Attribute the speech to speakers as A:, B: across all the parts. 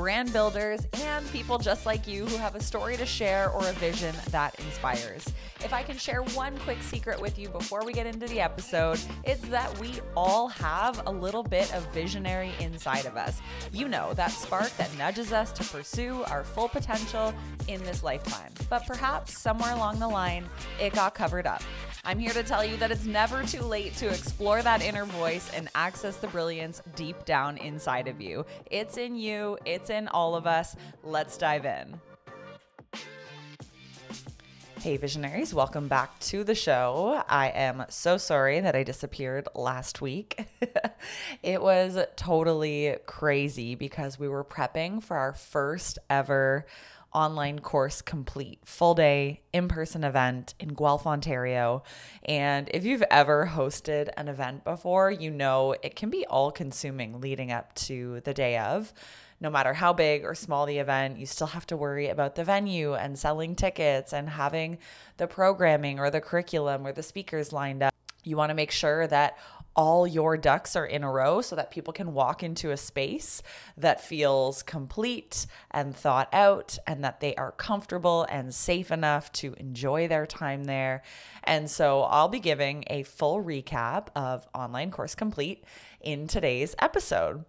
A: brand builders, and people just like you who have a story to share or a vision that inspires. If I can share one quick secret with you before we get into the episode, it's that we all have a little bit of visionary inside of us. You know, that spark that nudges us to pursue our full potential in this lifetime. But perhaps somewhere along the line, it got covered up. I'm here to tell you that it's never too late to explore that inner voice and access the brilliance deep down inside of you. It's in you, it's in all of us. Let's dive in. Hey, visionaries, welcome back to the show. I am so sorry that I disappeared last week. it was totally crazy because we were prepping for our first ever online course complete, full day in person event in Guelph, Ontario. And if you've ever hosted an event before, you know it can be all consuming leading up to the day of. No matter how big or small the event, you still have to worry about the venue and selling tickets and having the programming or the curriculum or the speakers lined up. You want to make sure that all your ducks are in a row so that people can walk into a space that feels complete and thought out and that they are comfortable and safe enough to enjoy their time there. And so I'll be giving a full recap of Online Course Complete in today's episode.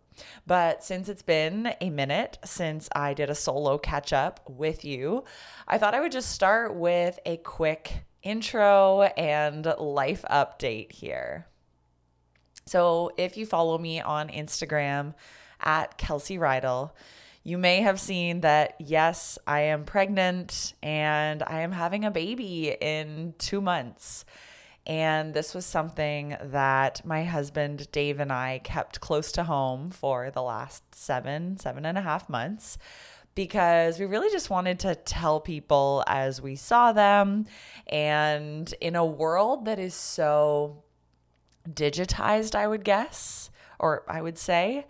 A: But since it's been a minute since I did a solo catch up with you, I thought I would just start with a quick intro and life update here. So if you follow me on Instagram at Kelsey Reidl, you may have seen that yes, I am pregnant and I am having a baby in two months. And this was something that my husband Dave and I kept close to home for the last seven, seven and a half months because we really just wanted to tell people as we saw them. And in a world that is so digitized, I would guess, or I would say.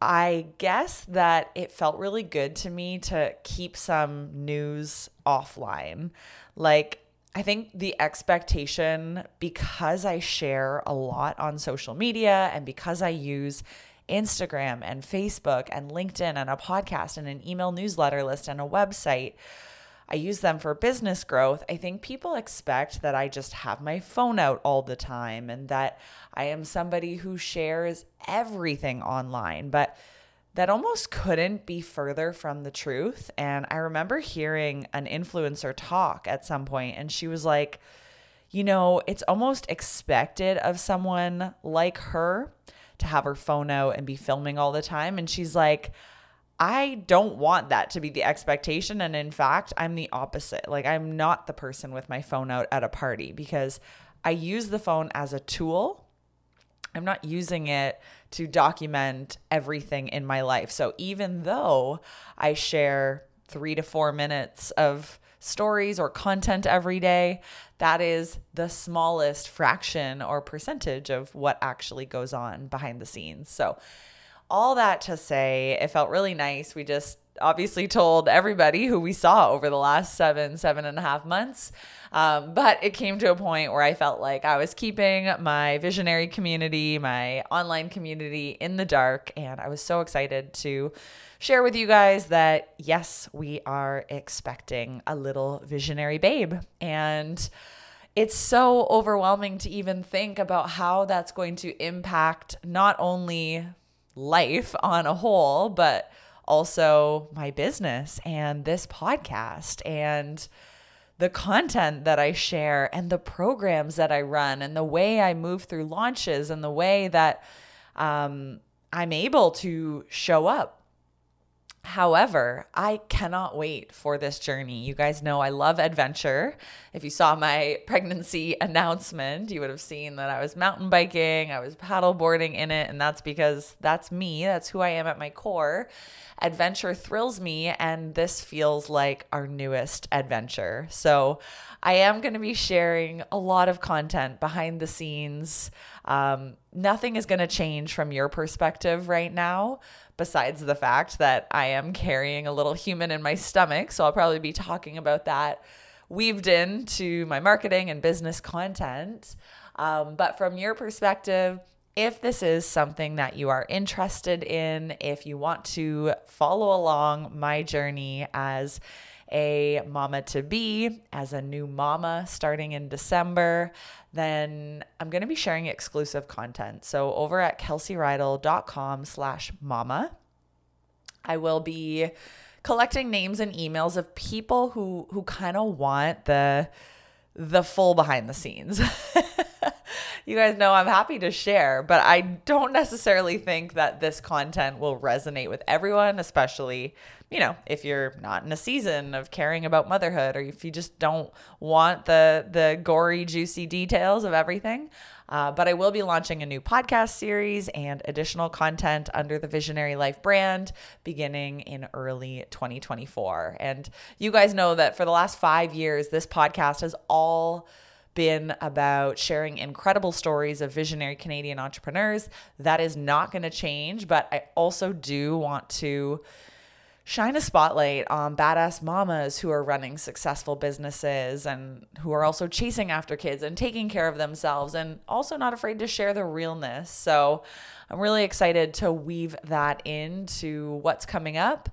A: I guess that it felt really good to me to keep some news offline. Like, I think the expectation, because I share a lot on social media and because I use Instagram and Facebook and LinkedIn and a podcast and an email newsletter list and a website, I use them for business growth, I think people expect that I just have my phone out all the time and that I am somebody who shares everything online. But that almost couldn't be further from the truth. And I remember hearing an influencer talk at some point, and she was like, you know, it's almost expected of someone like her to have her phone out and be filming all the time. And she's like, I don't want that to be the expectation. And in fact, I'm the opposite. Like, I'm not the person with my phone out at a party because I use the phone as a tool. I'm not using it to document everything in my life. So even though I share three to four minutes of stories or content every day, that is the smallest fraction or percentage of what actually goes on behind the scenes. So, all that to say, it felt really nice. We just obviously told everybody who we saw over the last seven, seven and a half months. Um, but it came to a point where I felt like I was keeping my visionary community, my online community in the dark. And I was so excited to share with you guys that yes, we are expecting a little visionary babe. And it's so overwhelming to even think about how that's going to impact not only life on a whole, but also my business and this podcast and the content that I share and the programs that I run and the way I move through launches and the way that um, I'm able to show up However, I cannot wait for this journey. You guys know I love adventure. If you saw my pregnancy announcement, you would have seen that I was mountain biking, I was paddleboarding in it, and that's because that's me. That's who I am at my core. Adventure thrills me, and this feels like our newest adventure. So, I am going to be sharing a lot of content behind the scenes. Um, nothing is going to change from your perspective right now besides the fact that I am carrying a little human in my stomach. So I'll probably be talking about that weaved into my marketing and business content. Um, but from your perspective, if this is something that you are interested in, if you want to follow along my journey as a mama to be, as a new mama starting in December, then I'm going to be sharing exclusive content. So over at kelseyreidl.com slash mama, I will be collecting names and emails of people who who kind of want the the full behind the scenes. you guys know I'm happy to share, but I don't necessarily think that this content will resonate with everyone, especially, you know, if you're not in a season of caring about motherhood or if you just don't want the the gory juicy details of everything. Uh, but I will be launching a new podcast series and additional content under the Visionary Life brand beginning in early 2024. And you guys know that for the last five years, this podcast has all been about sharing incredible stories of visionary Canadian entrepreneurs. That is not going to change, but I also do want to shine a spotlight on badass mamas who are running successful businesses and who are also chasing after kids and taking care of themselves and also not afraid to share the realness. So I'm really excited to weave that into what's coming up.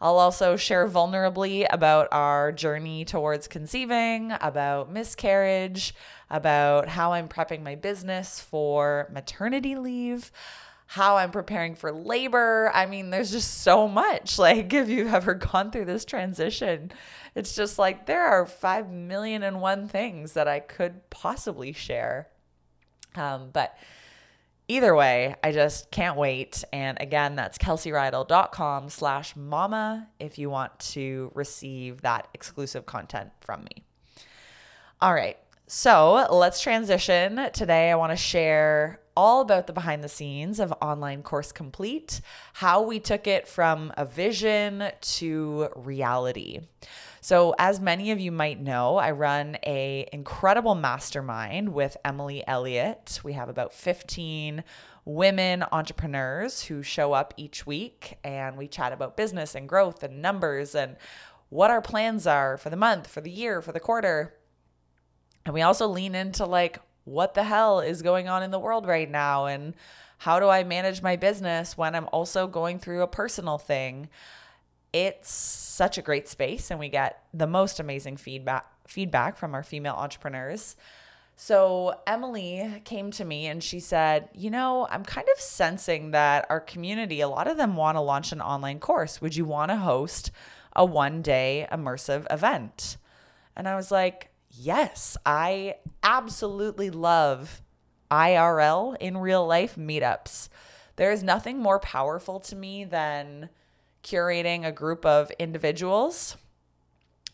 A: I'll also share vulnerably about our journey towards conceiving, about miscarriage, about how I'm prepping my business for maternity leave how I'm preparing for labor. I mean, there's just so much. Like, if you've ever gone through this transition, it's just like there are 5 million and one things that I could possibly share. Um, but either way, I just can't wait. And again, that's kelseyreidl.com slash mama if you want to receive that exclusive content from me. All right. So let's transition. Today, I want to share all about the behind the scenes of Online Course Complete, how we took it from a vision to reality. So, as many of you might know, I run a incredible mastermind with Emily Elliott. We have about 15 women entrepreneurs who show up each week and we chat about business and growth and numbers and what our plans are for the month, for the year, for the quarter. And we also lean into like, what the hell is going on in the world right now? And how do I manage my business when I'm also going through a personal thing? It's such a great space, and we get the most amazing feedback feedback from our female entrepreneurs. So, Emily came to me and she said, You know, I'm kind of sensing that our community, a lot of them want to launch an online course. Would you want to host a one day immersive event? And I was like, yes, I absolutely love IRL in real life meetups. There is nothing more powerful to me than curating a group of individuals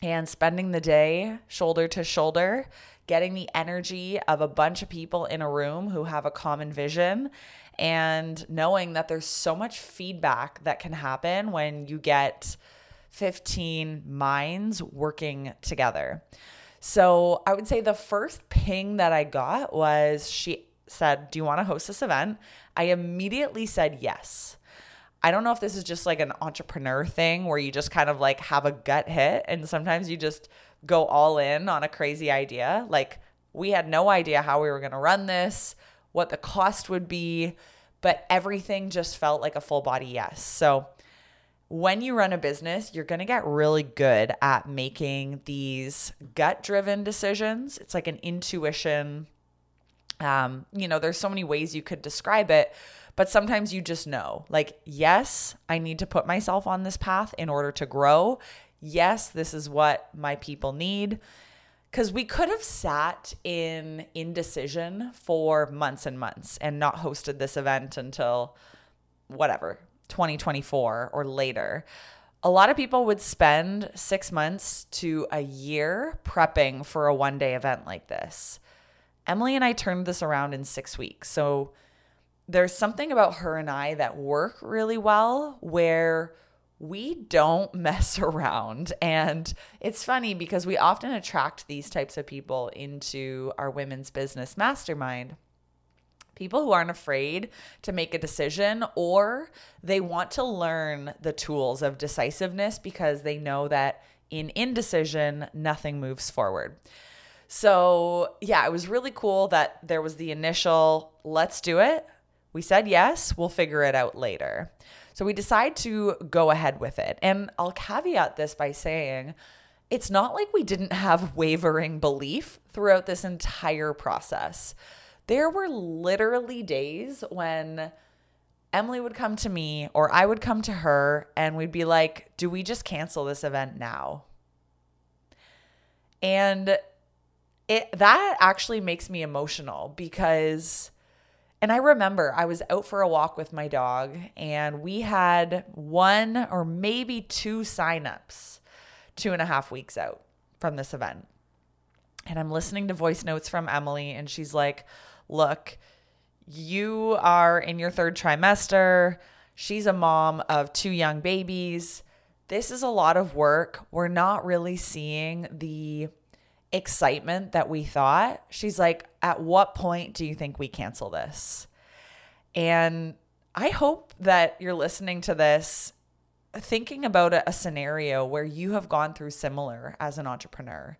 A: and spending the day shoulder to shoulder, getting the energy of a bunch of people in a room who have a common vision, and knowing that there's so much feedback that can happen when you get 15 minds working together. So I would say the first ping that I got was she said, Do you want to host this event? I immediately said yes. I don't know if this is just like an entrepreneur thing where you just kind of like have a gut hit and sometimes you just go all in on a crazy idea. Like we had no idea how we were going to run this, what the cost would be, but everything just felt like a full body yes. So when you run a business, you're going to get really good at making these gut driven decisions. It's like an intuition. Um, you know, there's so many ways you could describe it, but sometimes you just know like, yes, I need to put myself on this path in order to grow. Yes, this is what my people need. Because we could have sat in indecision for months and months and not hosted this event until whatever, 2024 or later. A lot of people would spend six months to a year prepping for a one day event like this. Emily and I turned this around in six weeks. So there's something about her and I that work really well where we don't mess around. And it's funny because we often attract these types of people into our women's business mastermind. People who aren't afraid to make a decision or they want to learn the tools of decisiveness because they know that in indecision, nothing moves forward. So, yeah, it was really cool that there was the initial let's do it. We said yes, we'll figure it out later. So we decide to go ahead with it. And I'll caveat this by saying it's not like we didn't have wavering belief throughout this entire process. There were literally days when Emily would come to me or I would come to her and we'd be like, Do we just cancel this event now? And it that actually makes me emotional because and I remember I was out for a walk with my dog, and we had one or maybe two signups two and a half weeks out from this event. And I'm listening to voice notes from Emily, and she's like, Look, you are in your third trimester. She's a mom of two young babies. This is a lot of work. We're not really seeing the excitement that we thought. She's like, At what point do you think we cancel this? And I hope that you're listening to this thinking about a, scenario where you have gone through similar as an entrepreneur.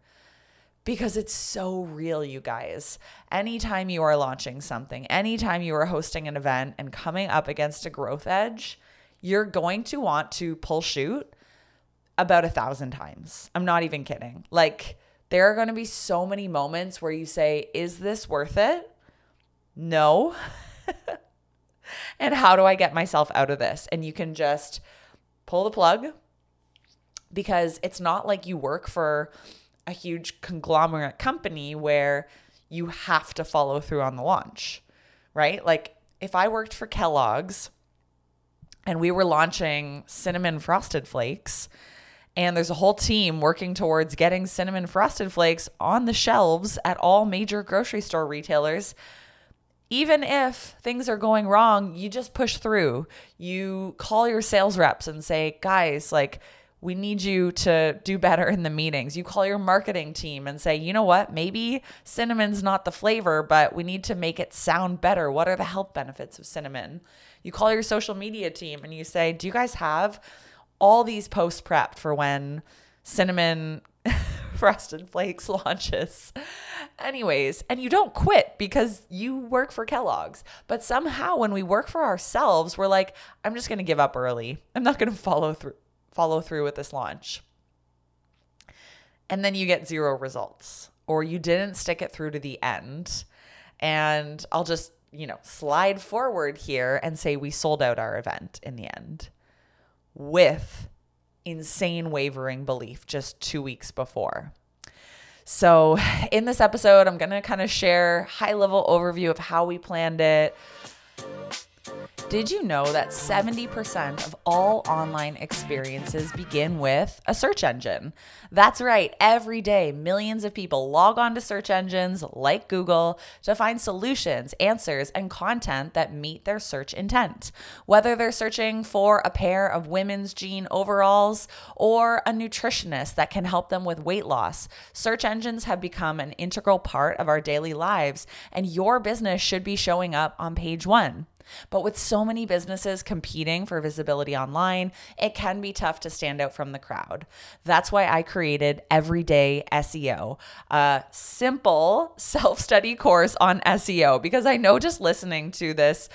A: Because it's so real, you guys. Anytime you are launching something, anytime you are hosting an event and coming up against a growth edge, you're going to want to pull chute about a thousand times. I'm not even kidding. Like, there are going to be so many moments where you say, Is this worth it? No. and how do I get myself out of this? And you can just pull the plug because it's not like you work for a huge conglomerate company where you have to follow through on the launch, right? Like if I worked for Kellogg's and we were launching cinnamon frosted flakes, and there's a whole team working towards getting cinnamon frosted flakes on the shelves at all major grocery store retailers. Even if things are going wrong, you just push through. You call your sales reps and say, guys, like, we need you to do better in the meetings. You call your marketing team and say, you know what, maybe cinnamon's not the flavor, but we need to make it sound better. What are the health benefits of cinnamon? You call your social media team and you say, do you guys have all these posts prepped for when cinnamon frosted flakes launches. Anyways, and you don't quit because you work for Kellogg's. But somehow when we work for ourselves, we're like, I'm just going to give up early. I'm not going to follow through follow through with this launch. And then you get zero results or you didn't stick it through to the end. And I'll just, you know, slide forward here and say we sold out our event in the end with insane wavering belief just two weeks before. So, in this episode, I'm going to kind of share high level overview of how we planned it, did you know that 70% of all online experiences begin with a search engine? That's right, every day, millions of people log on to search engines like Google to find solutions, answers, and content that meet their search intent. Whether they're searching for a pair of women's jean overalls or a nutritionist that can help them with weight loss, search engines have become an integral part of our daily lives, and your business should be showing up on page one. But with so many businesses competing for visibility online, it can be tough to stand out from the crowd. That's why I created Everyday SEO, a simple self study course on SEO, because I know just listening to this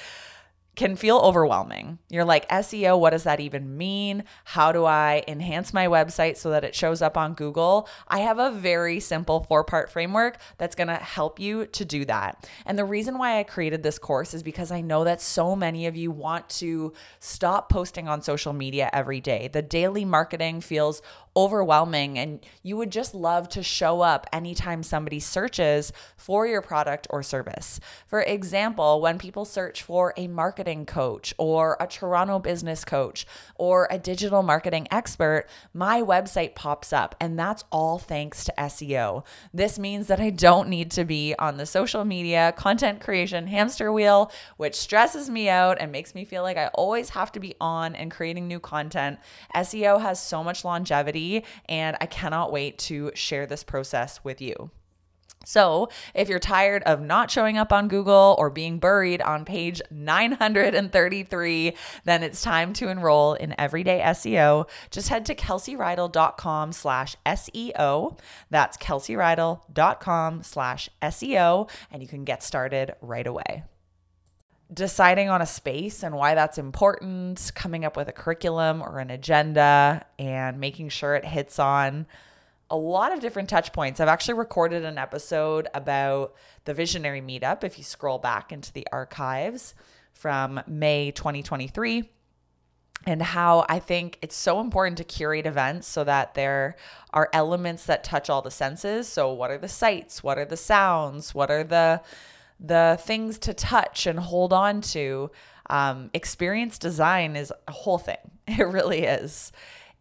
A: can feel overwhelming. You're like, SEO, what does that even mean? How do I enhance my website so that it shows up on Google? I have a very simple four part framework that's gonna help you to do that. And the reason why I created this course is because I know that so many of you want to stop posting on social media every day. The daily marketing feels overwhelming and you would just love to show up anytime somebody searches for your product or service. For example, when people search for a marketing coach or a Toronto business coach or a digital marketing expert, my website pops up and that's all thanks to SEO. This means that I don't need to be on the social media content creation hamster wheel, which stresses me out and makes me feel like I always have to be on and creating new content. SEO has so much longevity, and I cannot wait to share this process with you. So, if you're tired of not showing up on Google or being buried on page 933, then it's time to enroll in Everyday SEO. Just head to kelseyreidl.com slash SEO. That's kelseyreidl.com slash SEO, and you can get started right away deciding on a space and why that's important, coming up with a curriculum or an agenda, and making sure it hits on a lot of different touch points. I've actually recorded an episode about the Visionary Meetup if you scroll back into the archives from May 2023 and how I think it's so important to curate events so that there are elements that touch all the senses. So what are the sights? What are the sounds? What are the the things to touch and hold on to. Um, experience design is a whole thing. It really is.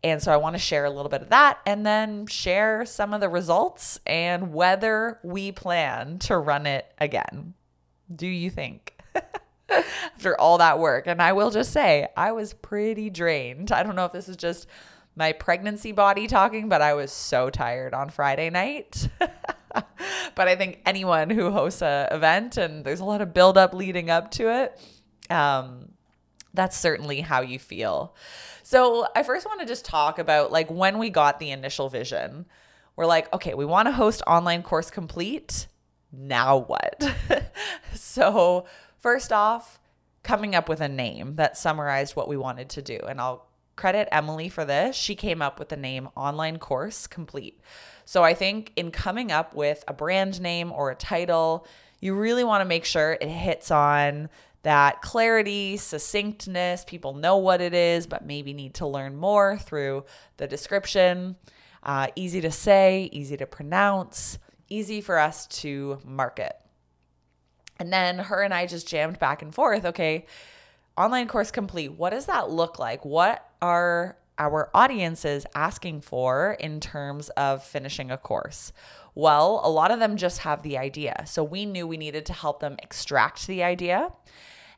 A: And so I want to share a little bit of that and then share some of the results and whether we plan to run it again. Do you think? After all that work. And I will just say, I was pretty drained. I don't know if this is just my pregnancy body talking, but I was so tired on Friday night. but I think anyone who hosts a event and there's a lot of build up leading up to it, um, that's certainly how you feel. So I first want to just talk about like when we got the initial vision. We're like, okay, we want to host online course complete. Now what? so first off, coming up with a name that summarized what we wanted to do. And I'll credit Emily for this. She came up with the name Online Course Complete. So I think in coming up with a brand name or a title, you really want to make sure it hits on that clarity, succinctness. People know what it is, but maybe need to learn more through the description. Uh, easy to say, easy to pronounce, easy for us to market. And then her and I just jammed back and forth. Okay, online course complete. What does that look like? What are our audiences asking for in terms of finishing a course? Well, a lot of them just have the idea. So we knew we needed to help them extract the idea.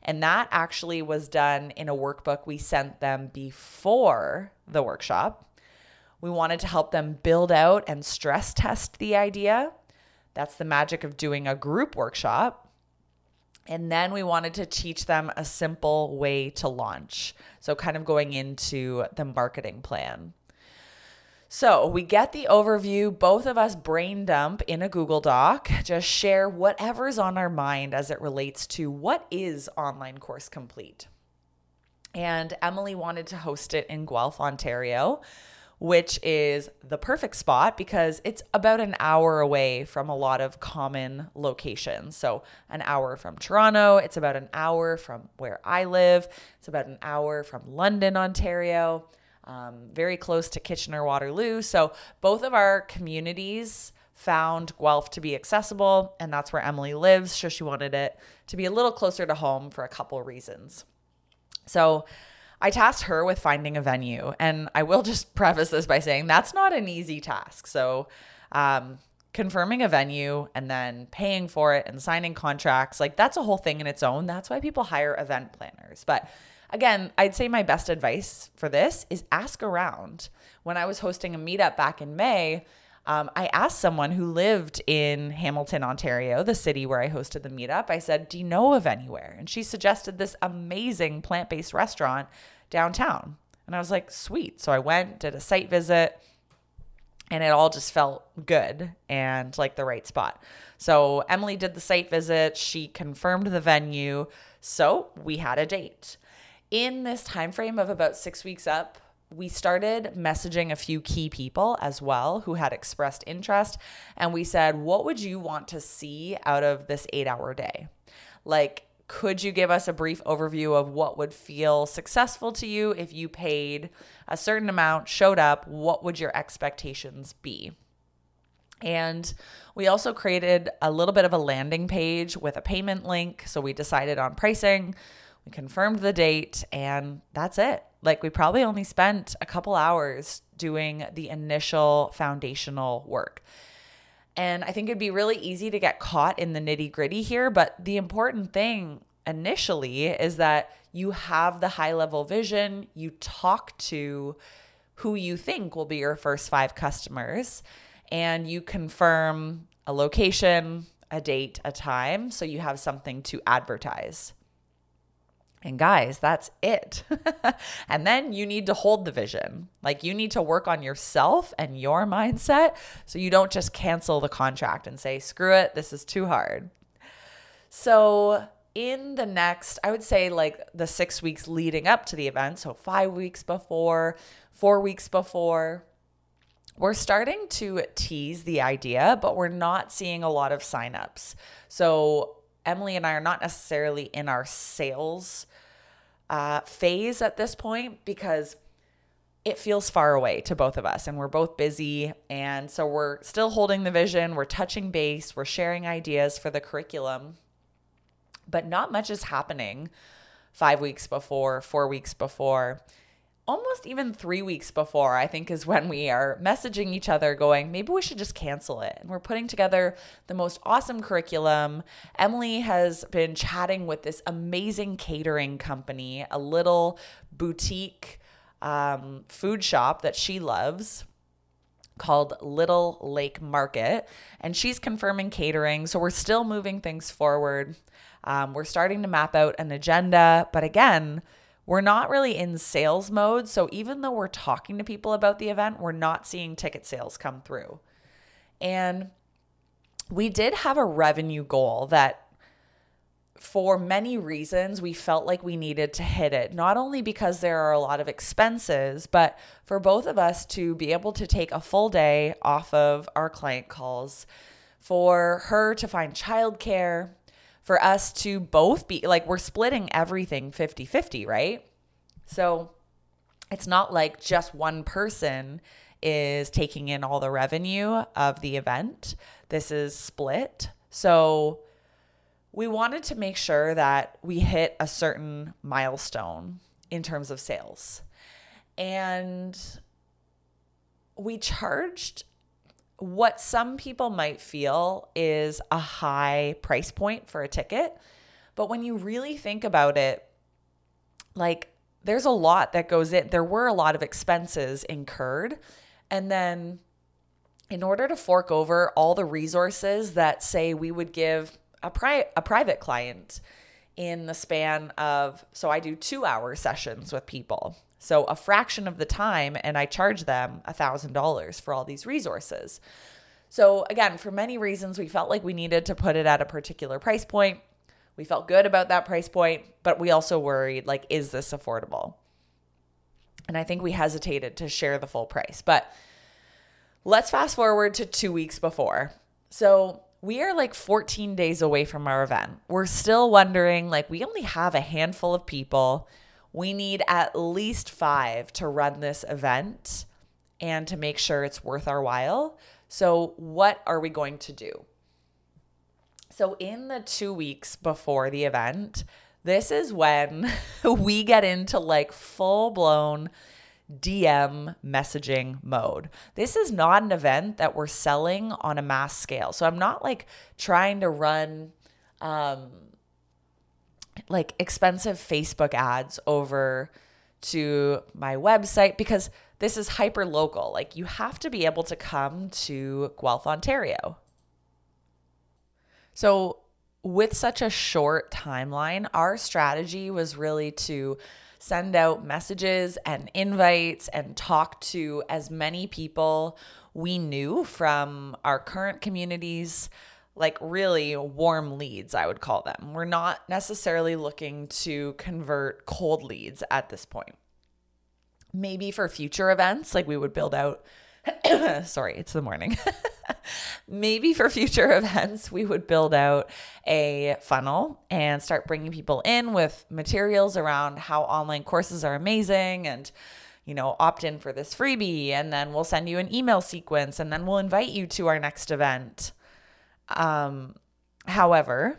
A: And that actually was done in a workbook we sent them before the workshop. We wanted to help them build out and stress test the idea. That's the magic of doing a group workshop. And then we wanted to teach them a simple way to launch. So, kind of going into the marketing plan. So, we get the overview, both of us brain dump in a Google Doc, just share whatever's on our mind as it relates to what is Online Course Complete. And Emily wanted to host it in Guelph, Ontario which is the perfect spot because it's about an hour away from a lot of common locations. So, an hour from Toronto, it's about an hour from where I live, it's about an hour from London, Ontario, um, very close to Kitchener Waterloo. So, both of our communities found Guelph to be accessible, and that's where Emily lives. So, she wanted it to be a little closer to home for a couple reasons. So, I tasked her with finding a venue. And I will just preface this by saying that's not an easy task. So, um, confirming a venue and then paying for it and signing contracts, like that's a whole thing in its own. That's why people hire event planners. But again, I'd say my best advice for this is ask around. When I was hosting a meetup back in May, um, I asked someone who lived in Hamilton, Ontario, the city where I hosted the meetup. I said, Do you know of anywhere? And she suggested this amazing plant based restaurant downtown. And I was like, Sweet. So I went, did a site visit, and it all just felt good and like the right spot. So Emily did the site visit, she confirmed the venue. So we had a date. In this time frame of about six weeks up, we started messaging a few key people as well who had expressed interest. And we said, What would you want to see out of this eight hour day? Like, could you give us a brief overview of what would feel successful to you if you paid a certain amount, showed up? What would your expectations be? And we also created a little bit of a landing page with a payment link. So we decided on pricing, we confirmed the date, and that's it. Like we probably only spent a couple hours doing the initial foundational work. And I think it'd be really easy to get caught in the nitty gritty here. But the important thing initially is that you have the high level vision, you talk to who you think will be your first five customers, and you confirm a location, a date, a time, so you have something to advertise. And guys, that's it. and then you need to hold the vision. Like you need to work on yourself and your mindset so you don't just cancel the contract and say, screw it, this is too hard. So, in the next, I would say like the six weeks leading up to the event, so five weeks before, four weeks before, we're starting to tease the idea, but we're not seeing a lot of signups. So, Emily and I are not necessarily in our sales uh, phase at this point because it feels far away to both of us and we're both busy. And so we're still holding the vision, we're touching base, we're sharing ideas for the curriculum, but not much is happening five weeks before, four weeks before almost even three weeks before, I think, is when we are messaging each other going, maybe we should just cancel it. And we're putting together the most awesome curriculum. Emily has been chatting with this amazing catering company, a little boutique um, food shop that she loves called Little Lake Market. And she's confirming catering. So we're still moving things forward. Um, we're starting to map out an agenda. But again, we're not really in sales mode. So even though we're talking to people about the event, we're not seeing ticket sales come through. And we did have a revenue goal that for many reasons, we felt like we needed to hit it. Not only because there are a lot of expenses, but for both of us to be able to take a full day off of our client calls, for her to find childcare, for us to both be like we're splitting everything 50-50, right? So it's not like just one person is taking in all the revenue of the event. This is split. So we wanted to make sure that we hit a certain milestone in terms of sales. And we charged what some people might feel is a high price point for a ticket. But when you really think about it, like there's a lot that goes in. There were a lot of expenses incurred. And then in order to fork over all the resources that say we would give a, pri- a private client in the span of, so I do two hour sessions with people. So a fraction of the time, and I charge them $1,000 for all these resources. So again, for many reasons, we felt like we needed to put it at a particular price point. We felt good about that price point, but we also worried like, is this affordable? And I think we hesitated to share the full price. But let's fast forward to two weeks before. So we are like 14 days away from our event. We're still wondering, like, we only have a handful of people. We need at least five to run this event and to make sure it's worth our while. So, what are we going to do? So, in the two weeks before the event, this is when we get into like full blown DM messaging mode. This is not an event that we're selling on a mass scale. So, I'm not like trying to run um, like expensive Facebook ads over to my website because this is hyper local. Like you have to be able to come to Guelph, Ontario. So, with such a short timeline, our strategy was really to send out messages and invites and talk to as many people we knew from our current communities like really warm leads, I would call them. We're not necessarily looking to convert cold leads at this point. Maybe for future events, like we would build out Sorry, it's the morning. Maybe for future events, we would build out a funnel and start bringing people in with materials around how online courses are amazing and you know, opt in for this freebie and then we'll send you an email sequence and then we'll invite you to our next event. Um, however,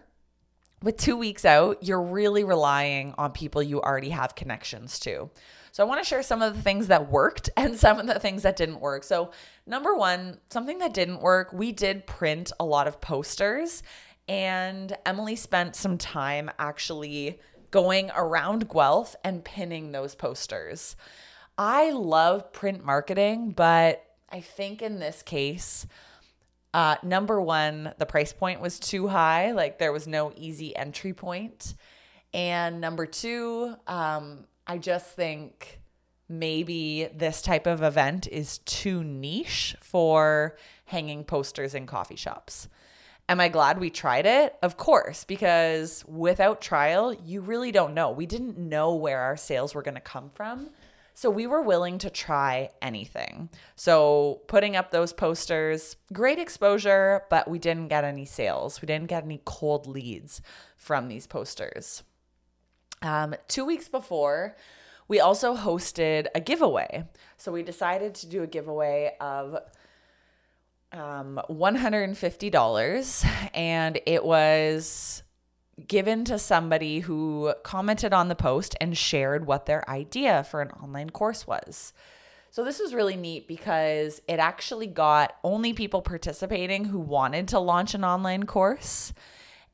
A: with two weeks out, you're really relying on people you already have connections to. So I want to share some of the things that worked and some of the things that didn't work. So, number one, something that didn't work, we did print a lot of posters, and Emily spent some time actually going around Guelph and pinning those posters. I love print marketing, but I think in this case, uh, number one, the price point was too high. Like there was no easy entry point. And number two, um, I just think maybe this type of event is too niche for hanging posters in coffee shops. Am I glad we tried it? Of course, because without trial, you really don't know. We didn't know where our sales were going to come from. So we were willing to try anything. So putting up those posters, great exposure, but we didn't get any sales. We didn't get any cold leads from these posters. Um, two weeks before, we also hosted a giveaway. So we decided to do a giveaway of um, $150, and it was given to somebody who commented on the post and shared what their idea for an online course was. So this was really neat because it actually got only people participating who wanted to launch an online course.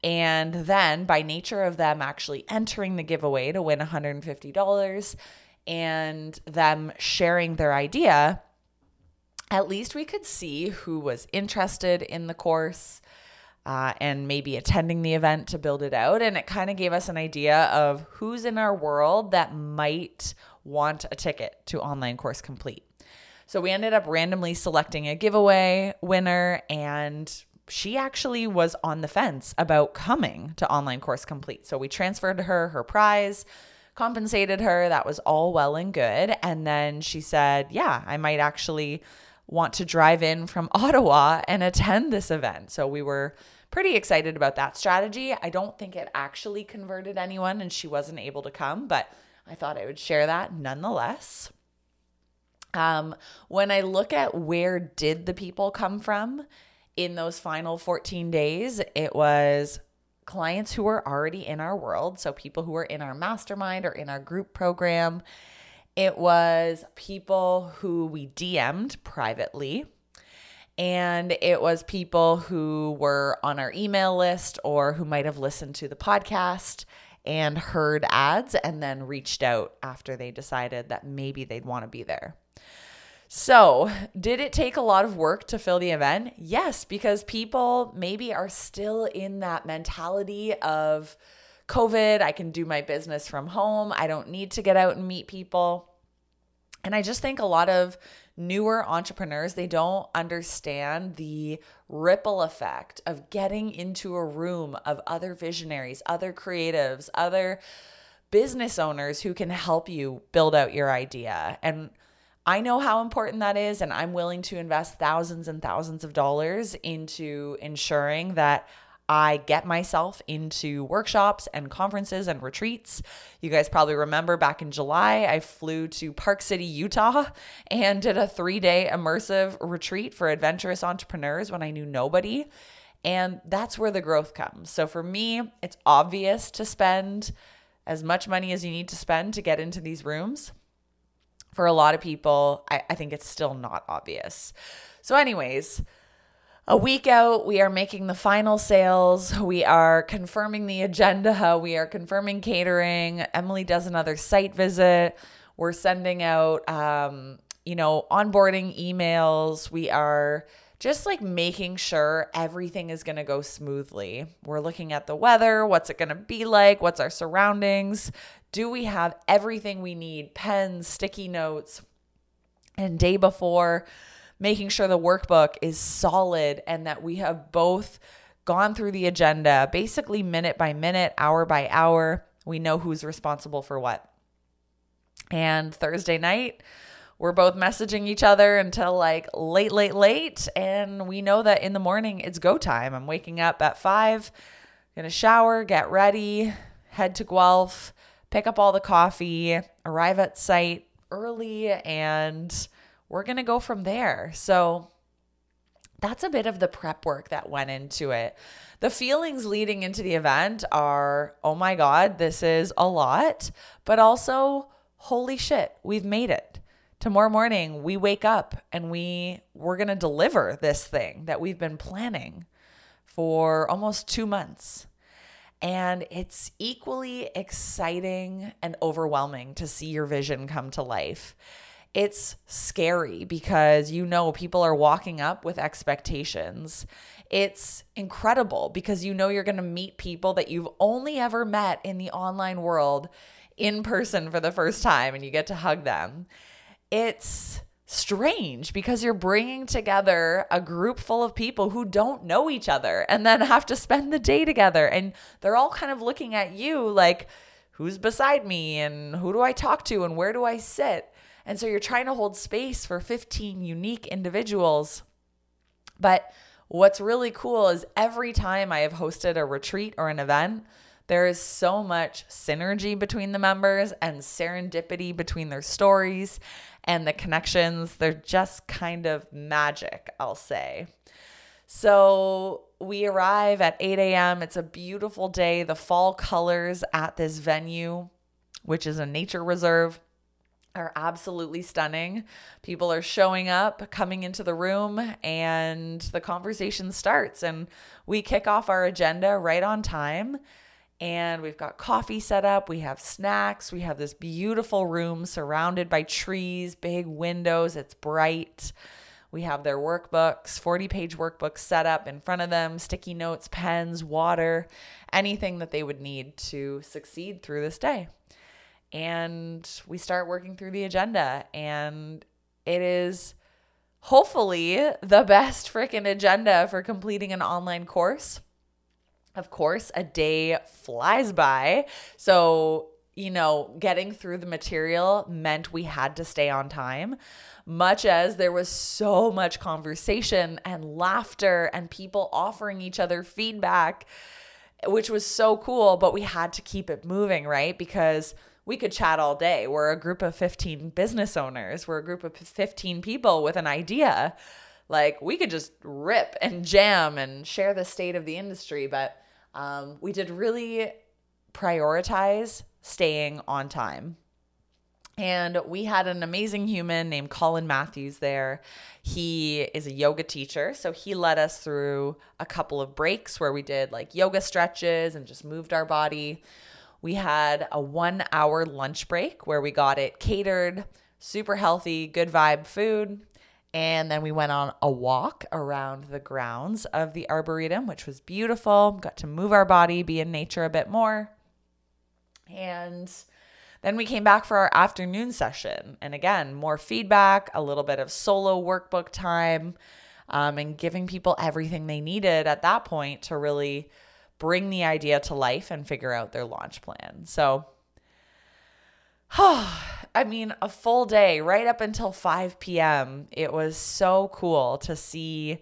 A: And then, by nature of them actually entering the giveaway to win $150 and them sharing their idea, at least we could see who was interested in the course uh, and maybe attending the event to build it out. And it kind of gave us an idea of who's in our world that might want a ticket to Online Course Complete. So we ended up randomly selecting a giveaway winner and she actually was on the fence about coming to Online Course Complete. So we transferred her her prize, compensated her. That was all well and good. And then she said, Yeah, I might actually want to drive in from Ottawa and attend this event. So we were pretty excited about that strategy. I don't think it actually converted anyone and she wasn't able to come, but I thought I would share that nonetheless. Um, when I look at where did the people come from, in those final 14 days, it was clients who were already in our world. So people who were in our mastermind or in our group program. It was people who we DM'd privately. And it was people who were on our email list or who might have listened to the podcast and heard ads and then reached out after they decided that maybe they'd want to be there. So, did it take a lot of work to fill the event? Yes, because people maybe are still in that mentality of COVID, I can do my business from home, I don't need to get out and meet people. And I just think a lot of newer entrepreneurs, they don't understand the ripple effect of getting into a room of other visionaries, other creatives, other business owners who can help you build out your idea. And I know how important that is, and I'm willing to invest thousands and thousands of dollars into ensuring that I get myself into workshops and conferences and retreats. You guys probably remember back in July, I flew to Park City, Utah, and did a three day immersive retreat for adventurous entrepreneurs when I knew nobody. And that's where the growth comes. So for me, it's obvious to spend as much money as you need to spend to get into these rooms for a lot of people, I, I think it's still not obvious. So, anyways, a week out, we are making the final sales. We are confirming the agenda. We are confirming catering. Emily does another site visit. We're sending out, um, you know, onboarding emails. We are just like making sure everything is going to go smoothly. We're looking at the weather. What's it going to be like? What's our surroundings? Do we have everything we need? Pens, sticky notes. And day before, making sure the workbook is solid and that we have both gone through the agenda, basically minute by minute, hour by hour. We know who's responsible for what. And Thursday night, we're both messaging each other until like late, late, late. And we know that in the morning it's go time. I'm waking up at five, gonna shower, get ready, head to Guelph, pick up all the coffee, arrive at site early, and we're gonna go from there. So that's a bit of the prep work that went into it. The feelings leading into the event are, oh my God, this is a lot, but also, holy shit, we've made it tomorrow morning we wake up and we we're going to deliver this thing that we've been planning for almost 2 months. And it's equally exciting and overwhelming to see your vision come to life. It's scary because you know people are walking up with expectations. It's incredible because you know you're going to meet people that you've only ever met in the online world in person for the first time and you get to hug them it's strange because you're bringing together a group full of people who don't know each other and then have to spend the day together. And they're all kind of looking at you like, who's beside me and who do I talk to and where do I sit? And so you're trying to hold space for 15 unique individuals. But what's really cool is every time I have hosted a retreat or an event, there is so much synergy between the members and serendipity between their stories and the connections. They're just kind of magic, I'll say. So we arrive at 8 a.m. It's a beautiful day. The fall colors at this venue, which is a nature reserve, are absolutely stunning. People are showing up, coming into the room, and the conversation starts. And we kick off our agenda right on time and we've got coffee set up. We have snacks. We have this beautiful room surrounded by trees, big windows. It's bright. We have their workbooks, 40 page workbooks set up in front of them, sticky notes, pens, water, anything that they would need to succeed through this day. And we start working through the agenda, and it is hopefully the best freaking agenda for completing an online course of course, a day flies by. So, you know, getting through the material meant we had to stay on time, much as there was so much conversation and laughter and people offering each other feedback, which was so cool. But we had to keep it moving, right? Because we could chat all day. We're a group of 15 business owners, we're a group of 15 people with an idea. Like we could just rip and jam and share the state of the industry, but um, we did really prioritize staying on time. And we had an amazing human named Colin Matthews there. He is a yoga teacher. So he led us through a couple of breaks where we did like yoga stretches and just moved our body. We had a one hour lunch break where we got it catered, super healthy, good vibe food. And then we went on a walk around the grounds of the Arboretum, which was beautiful. Got to move our body, be in nature a bit more. And then we came back for our afternoon session. And again, more feedback, a little bit of solo workbook time, um, and giving people everything they needed at that point to really bring the idea to life and figure out their launch plan. So, I mean, a full day right up until 5 p.m. It was so cool to see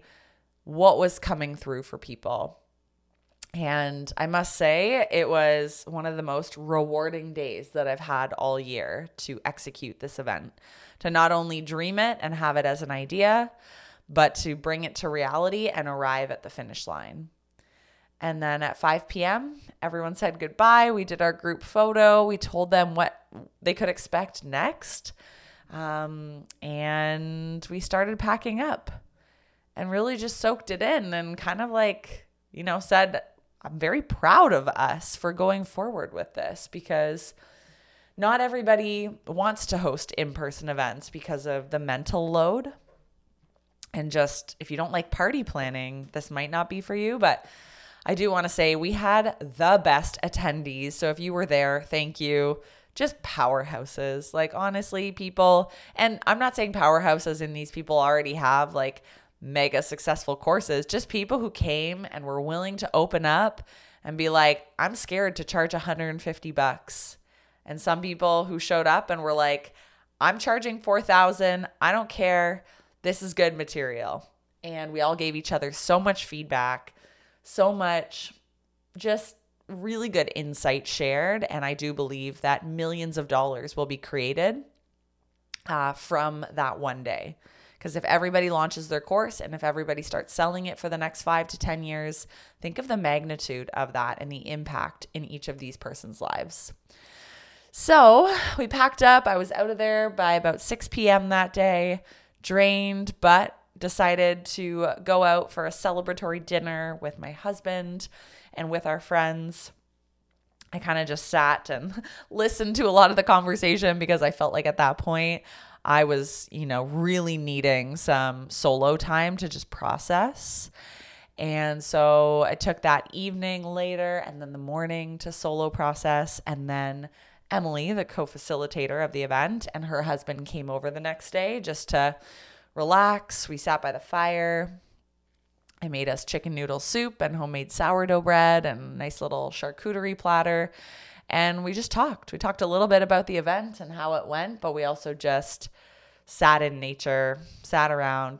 A: what was coming through for people. And I must say, it was one of the most rewarding days that I've had all year to execute this event. To not only dream it and have it as an idea, but to bring it to reality and arrive at the finish line. And then at 5 p.m., everyone said goodbye. We did our group photo. We told them what they could expect next. Um, and we started packing up and really just soaked it in and kind of like, you know, said, I'm very proud of us for going forward with this because not everybody wants to host in person events because of the mental load. And just if you don't like party planning, this might not be for you. But I do want to say we had the best attendees. So if you were there, thank you. Just powerhouses. Like, honestly, people, and I'm not saying powerhouses and these people already have like mega successful courses, just people who came and were willing to open up and be like, I'm scared to charge 150 bucks. And some people who showed up and were like, I'm charging 4000 I don't care. This is good material. And we all gave each other so much feedback, so much just really good insight shared. And I do believe that millions of dollars will be created uh, from that one day. Because if everybody launches their course and if everybody starts selling it for the next five to 10 years, think of the magnitude of that and the impact in each of these persons' lives. So we packed up. I was out of there by about 6 p.m. that day, drained, but decided to go out for a celebratory dinner with my husband and with our friends. I kind of just sat and listened to a lot of the conversation because I felt like at that point I was, you know, really needing some solo time to just process. And so I took that evening later and then the morning to solo process. And then Emily, the co facilitator of the event, and her husband came over the next day just to relax. We sat by the fire. I made us chicken noodle soup and homemade sourdough bread and nice little charcuterie platter. And we just talked. We talked a little bit about the event and how it went, but we also just sat in nature, sat around,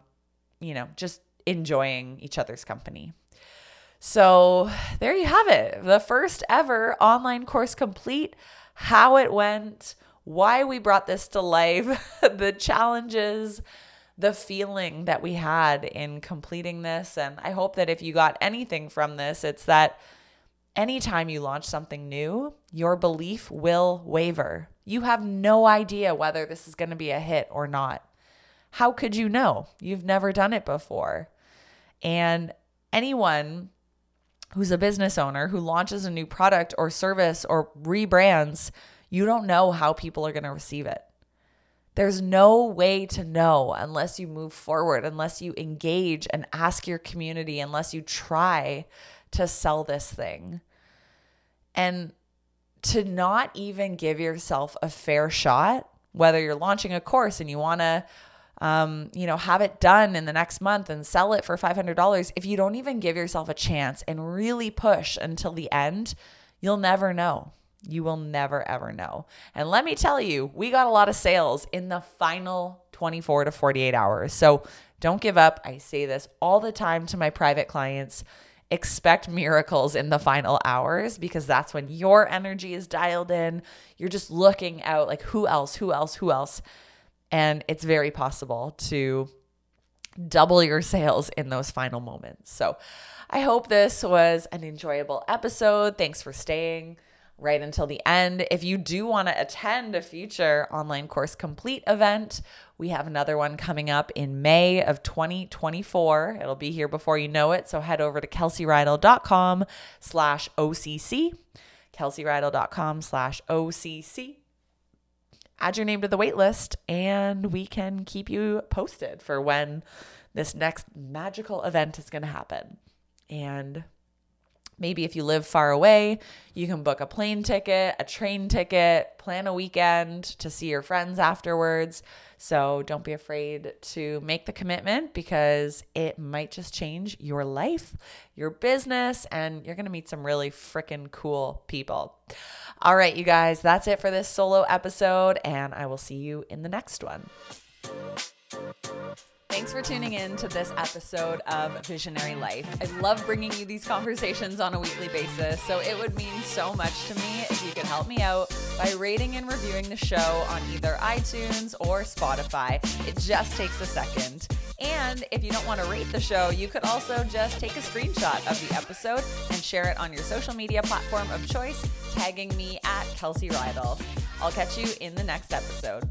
A: you know, just enjoying each other's company. So there you have it. The first ever online course complete, how it went, why we brought this to life, the challenges, the feeling that we had in completing this. And I hope that if you got anything from this, it's that anytime you launch something new, your belief will waver. You have no idea whether this is going to be a hit or not. How could you know? You've never done it before. And anyone who's a business owner who launches a new product or service or rebrands, you don't know how people are going to receive it. There's no way to know unless you move forward, unless you engage and ask your community, unless you try to sell this thing. And to not even give yourself a fair shot, whether you're launching a course and you want to, um, you know, have it done in the next month and sell it for $500, if you don't even give yourself a chance and really push until the end, you'll never know. You will never, ever know. And let me tell you, we got a lot of sales in the final 24 to 48 hours. So don't give up. I say this all the time to my private clients expect miracles in the final hours because that's when your energy is dialed in. You're just looking out like who else, who else, who else. And it's very possible to double your sales in those final moments. So I hope this was an enjoyable episode. Thanks for staying right until the end. If you do want to attend a future online course complete event, we have another one coming up in May of 2024. It'll be here before you know it. So head over to kelseyreidl.com slash OCC, kelseyreidl.com slash OCC. Add your name to the waitlist and we can keep you posted for when this next magical event is going to happen. And Maybe if you live far away, you can book a plane ticket, a train ticket, plan a weekend to see your friends afterwards. So don't be afraid to make the commitment because it might just change your life, your business, and you're going to meet some really freaking cool people. All right, you guys, that's it for this solo episode, and I will see you in the next one. Thanks for tuning in to this episode of Visionary Life. I love bringing you these conversations on a weekly basis, so it would mean so much to me if you could help me out by rating and reviewing the show on either iTunes or Spotify. It just takes a second. And if you don't want to rate the show, you could also just take a screenshot of the episode and share it on your social media platform of choice, tagging me at Kelsey Reidl. I'll catch you in the next episode.